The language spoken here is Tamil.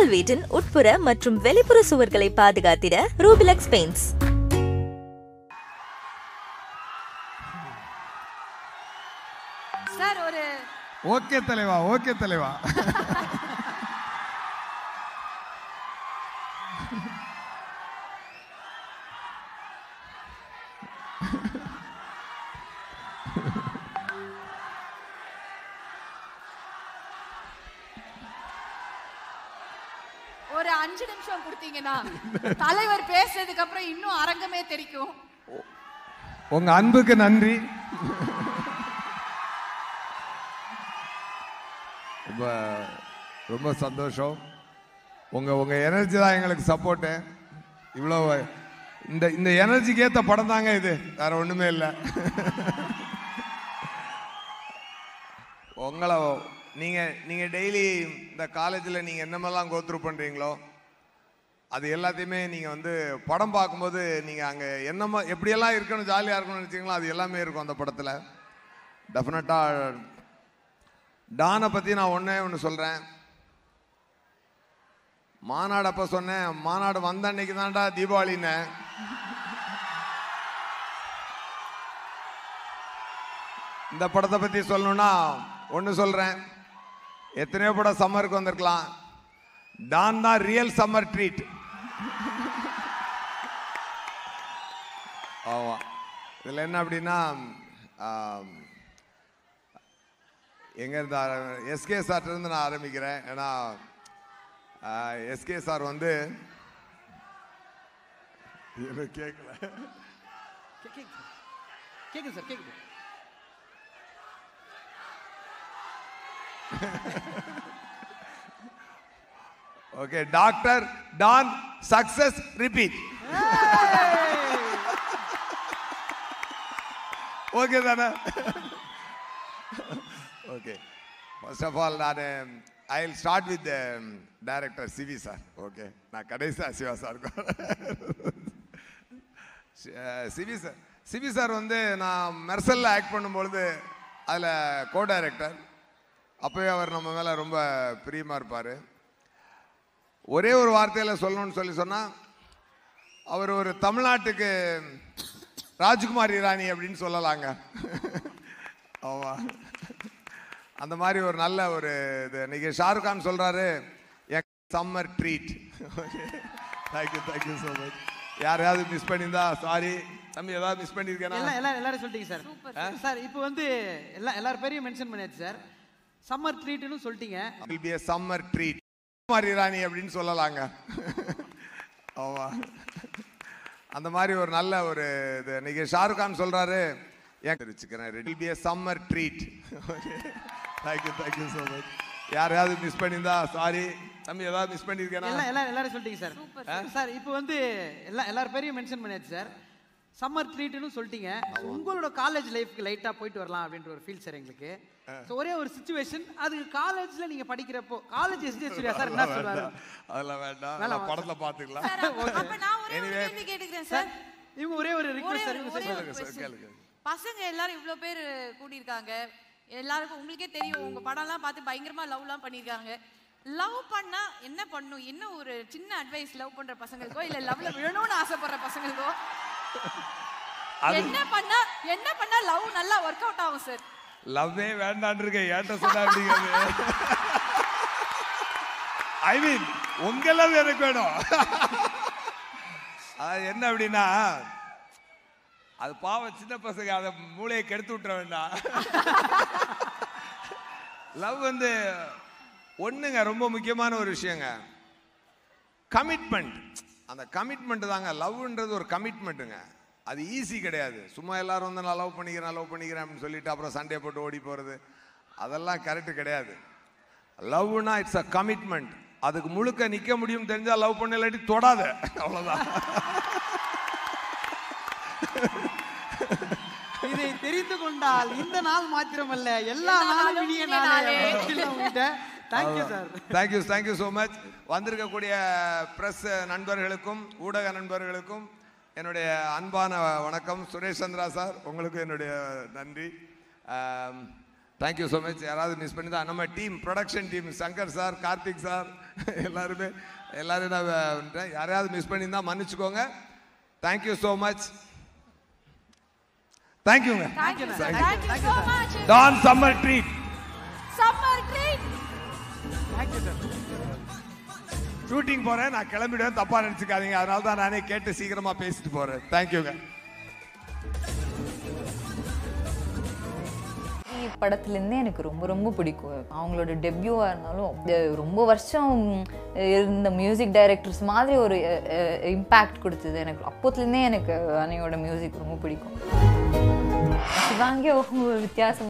உங்கள் வீட்டின் உட்புற மற்றும் வெளிப்புற சுவர்களை பாதுகாத்திட ரூபிலக்ஸ் பெயிண்ட்ஸ் சார் ஒரு ஓகே தலைவா ஓகே தலைவா. ஒரு அஞ்சு நிமிஷம் கொடுத்தீங்கன்னா தலைவர் பேசுனதுக்கு அப்புறம் இன்னும் அரங்கமே தெரிக்கும். உங்க அன்புக்கு நன்றி. ரொம்ப ரொம்ப சந்தோஷம். உங்க உங்க எனர்ஜி தான் எங்களுக்கு சப்போர்ட்டு இவ்வளோ இந்த இந்த எனர்ஜிக்கு ஏற்ற படம் தாங்க இது. வேற ஒண்ணுமே இல்லை. உங்களை நீங்க நீங்க டெய்லி இந்த காலேஜில் நீங்க என்னமெல்லாம் கோத்ரூ பண்றீங்களோ அது எல்லாத்தையுமே நீங்கள் வந்து படம் பார்க்கும்போது நீங்கள் அங்கே என்னமா எப்படியெல்லாம் இருக்கணும் ஜாலியாக இருக்கணும்னு நினச்சிங்களோ அது எல்லாமே இருக்கும் அந்த படத்தில். டெஃபினட்டாக டானை பற்றி நான் ஒன்றே ஒன்று சொல்கிறேன் மாநாடு அப்போ சொன்னேன் மாநாடு வந்த அன்னைக்கு தான்டா தீபாவளின்னு. இந்த படத்தை பற்றி சொல்லணும்னா ஒன்று சொல்கிறேன் எத்தனையோ படம் சம்மருக்கு வந்திருக்கலாம். டான் தான் ரியல் சம்மர் ட்ரீட் ஆமா. இதுல என்ன அப்படின்னா ஆம், எங்க இருந்து எஸ்கே சார்ட்ட இருந்து நான் ஆரம்பிக்கிறேன். ஏன்னா எஸ்கே சார் வந்து எனக்கு கேட்கல கேக்குது சார் கேக்குது. Okay doctor Don success repeat okay தானே ஓகே ஃபர்ஸ்ட் ஆஃப் ஆல் நான் I will start with director Cibi sir okay நான் கடைசியாக Siva sir Cibi sir Cibi sir வந்து நான் மெர்சலில் ஆக்ட் பண்ணும்பொழுது அதில் கோ டைரக்டர் அப்போவே அவர் நம்ம மேலே ரொம்ப பிரியமாக இருப்பார். ஒரே ஒரு வார்த்தையில் சொல்லணும்னு சொல்லி சொன்னால் அவர் ஒரு தமிழ்நாட்டுக்கு ராஜ்குமார் இராணி அப்படின்னு சொல்லலாங்க. ஆமா. அந்த மாதிரி ஒரு நல்ல ஒரு இது. இன்னைக்கு ஷாருக் கான் சொல்றாரு summer treat thank you thank you so much யாரையாவது மிஸ் பண்ணியிருந்தா சாரி தம்பி ஏதாவது மிஸ் பண்ணியிருக்கேனா? எல்லாம் எல்லாரும் எல்லாரும் சொல்லிட்டீங்க சார். சார் இப்போ வந்து எல்லா எல்லார் பேரையும் மென்ஷன் பண்ணியாச்சு சார். சம்மர் ட்ரீட்னு சொல்லிட்டீங்க. Will be a summer treat Kumar Irani அப்படின்னு சொல்லலாங்க. ஆமா. அந்த மாதிரி ஒரு நல்ல ஒரு இது. இன்னைக்கு ஷாருக் கான் சொல்றாரு ஏன் தெரிவிச்சுக்கிறேன் ready be a summer treat thank you thank you so much யாரையாவது மிஸ் பண்ணியிருந்தா சாரி தம்பி ஏதாவது மிஸ் பண்ணியிருக்கேனா? எல்லாம் எல்லாரும் எல்லாரும் சொல்லிட்டீங்க சார். சார் இப்போ வந்து எல்லா எல்லார் பேரையும் மென்ஷன் பண்ணியாச்சு சார். சம்மர் ட்ரீட்னு சொல்லிட்டீங்க. So, உங்களோட காலேஜ் லைஃப்க்கு லைட்டா போயிட்டு வரலாம் அப்படின்ற ஒரு ஃபீல் சார் எங்களுக்கு. So, ஒரே ஒரு சுச்சுவேஷன் அது காலேஜ்ல நீங்க படிக்கிறப்போ காலேஜ் எஸ்டி சூர்யா சார் என்ன சொல்றாரு அதெல்லாம் வேண்டாம். நான் படத்துல பார்த்துக்கலாம். அப்ப- நான் ஒரே ஒரு. கேள்வி கேட்டுக்கிறேன் சார் இவங்க ஒரே ஒரு ரிக்வெஸ்ட் சார். கேளுங்க. பசங்க எல்லாரும் இவ்ளோ பேர் கூடியிருக்காங்க. எல்லாருக்கும் உங்களுக்கே தெரியும். உங்க படம்லாம் பார்த்து பயங்கரமா லவ்லாம் பண்ணியிருக்காங்க. லவ் பண்ணா என்ன பண்ணும்? என்ன ஒரு சின்ன அட்வைஸ் லவ் பண்ற பசங்களுக்கோ இல்ல லவ்ல விழணும்னு ஆசைப்படுற பசங்களுக்கோ? என்ன பண்ணா என்ன பண்ணா லவ் நல்லா ஒர்க் அவுட் ஆகும் சார் லவ்வே வேண்டான் இருக்க ஏன்ட்ட சொன்னா ஐ மீன் உங்க லவ் எனக்கு வேணும். அது என்ன அப்படின்னா அது பாவம் சின்ன பசங்க அதை மூளையை கெடுத்து விட்டுற வேண்டாம். லவ் வந்து ஒண்ணுங்க ரொம்ப முக்கியமான ஒரு விஷயங்க. கமிட்மெண்ட் அந்த கமிட்மெண்ட் தாங்க. லவ்ன்றது ஒரு கமிட்மெண்ட்டுங்க அது ஈஸி கிடையாது. சும்மா எல்லாரும் வந்து நான் லவ் பண்ணிக்கிறேன் லவ் பண்ணிக்கிறேன் அப்படின்னு சொல்லிட்டு அப்புறம் சண்டே போட்டு ஓடி போகிறது அதெல்லாம் கரெக்ட் கிடையாது. லவ்னா இட்ஸ் அ கமிட்மெண்ட் அதுக்கு முழுக்க நிற்க முடியும் தெரிஞ்சா லவ் பண்ண இல்லாட்டி தொடாத. அவ்வளோதான் இதை தெரிந்து கொண்டால் இந்த நாள் மாத்திரமல்ல எல்லா எல்லா நாளும் இனிய நாளே. Thank you sir thank you thank you so much வந்திருக்கக்கூடிய ப்ரெஸ் நண்பர்களுக்கும் ஊடக நண்பர்களுக்கும் என்னுடைய அன்பான வணக்கம். சுரேஷ் சந்திரா சார் உங்களுக்கும் என்னுடைய நன்றி. தேங்க்யூ ஸோ மச் யாராவது மிஸ் பண்ணி தான் நம்ம team production team Shankar sir Karthik sir எல்லாருமே எல்லாரும் நான் யாரையாவது மிஸ் பண்ணியிருந்தா மன்னிச்சுக்கோங்க. தேங்க்யூ ஸோ மச் தேங்க்யூங்க டான் சம்மர் ட்ரீட் ஷூட்டிங் போறேன் நான் கிளம்பிடுவேன் தப்பா நினைச்சுக்காதீங்க. அதனால தான் நானே கேட்டு சீக்கிரமா பேசிட்டு போறேன். தேங்க்யூங்க படத்துலேருந்தே எனக்கு ரொம்ப ரொம்ப பிடிக்கும். அவங்களோட டெபியூவாக இருந்தாலும் ரொம்ப வருஷம் இருந்த மியூசிக் டைரக்டர்ஸ் மாதிரி ஒரு இம்பேக்ட் கொடுத்தது எனக்கு. அப்போத்துலேருந்தே எனக்கு அன்னையோட மியூசிக் ரொம்ப பிடிக்கும். சிவாங்கி ஒரு வித்தியாசம்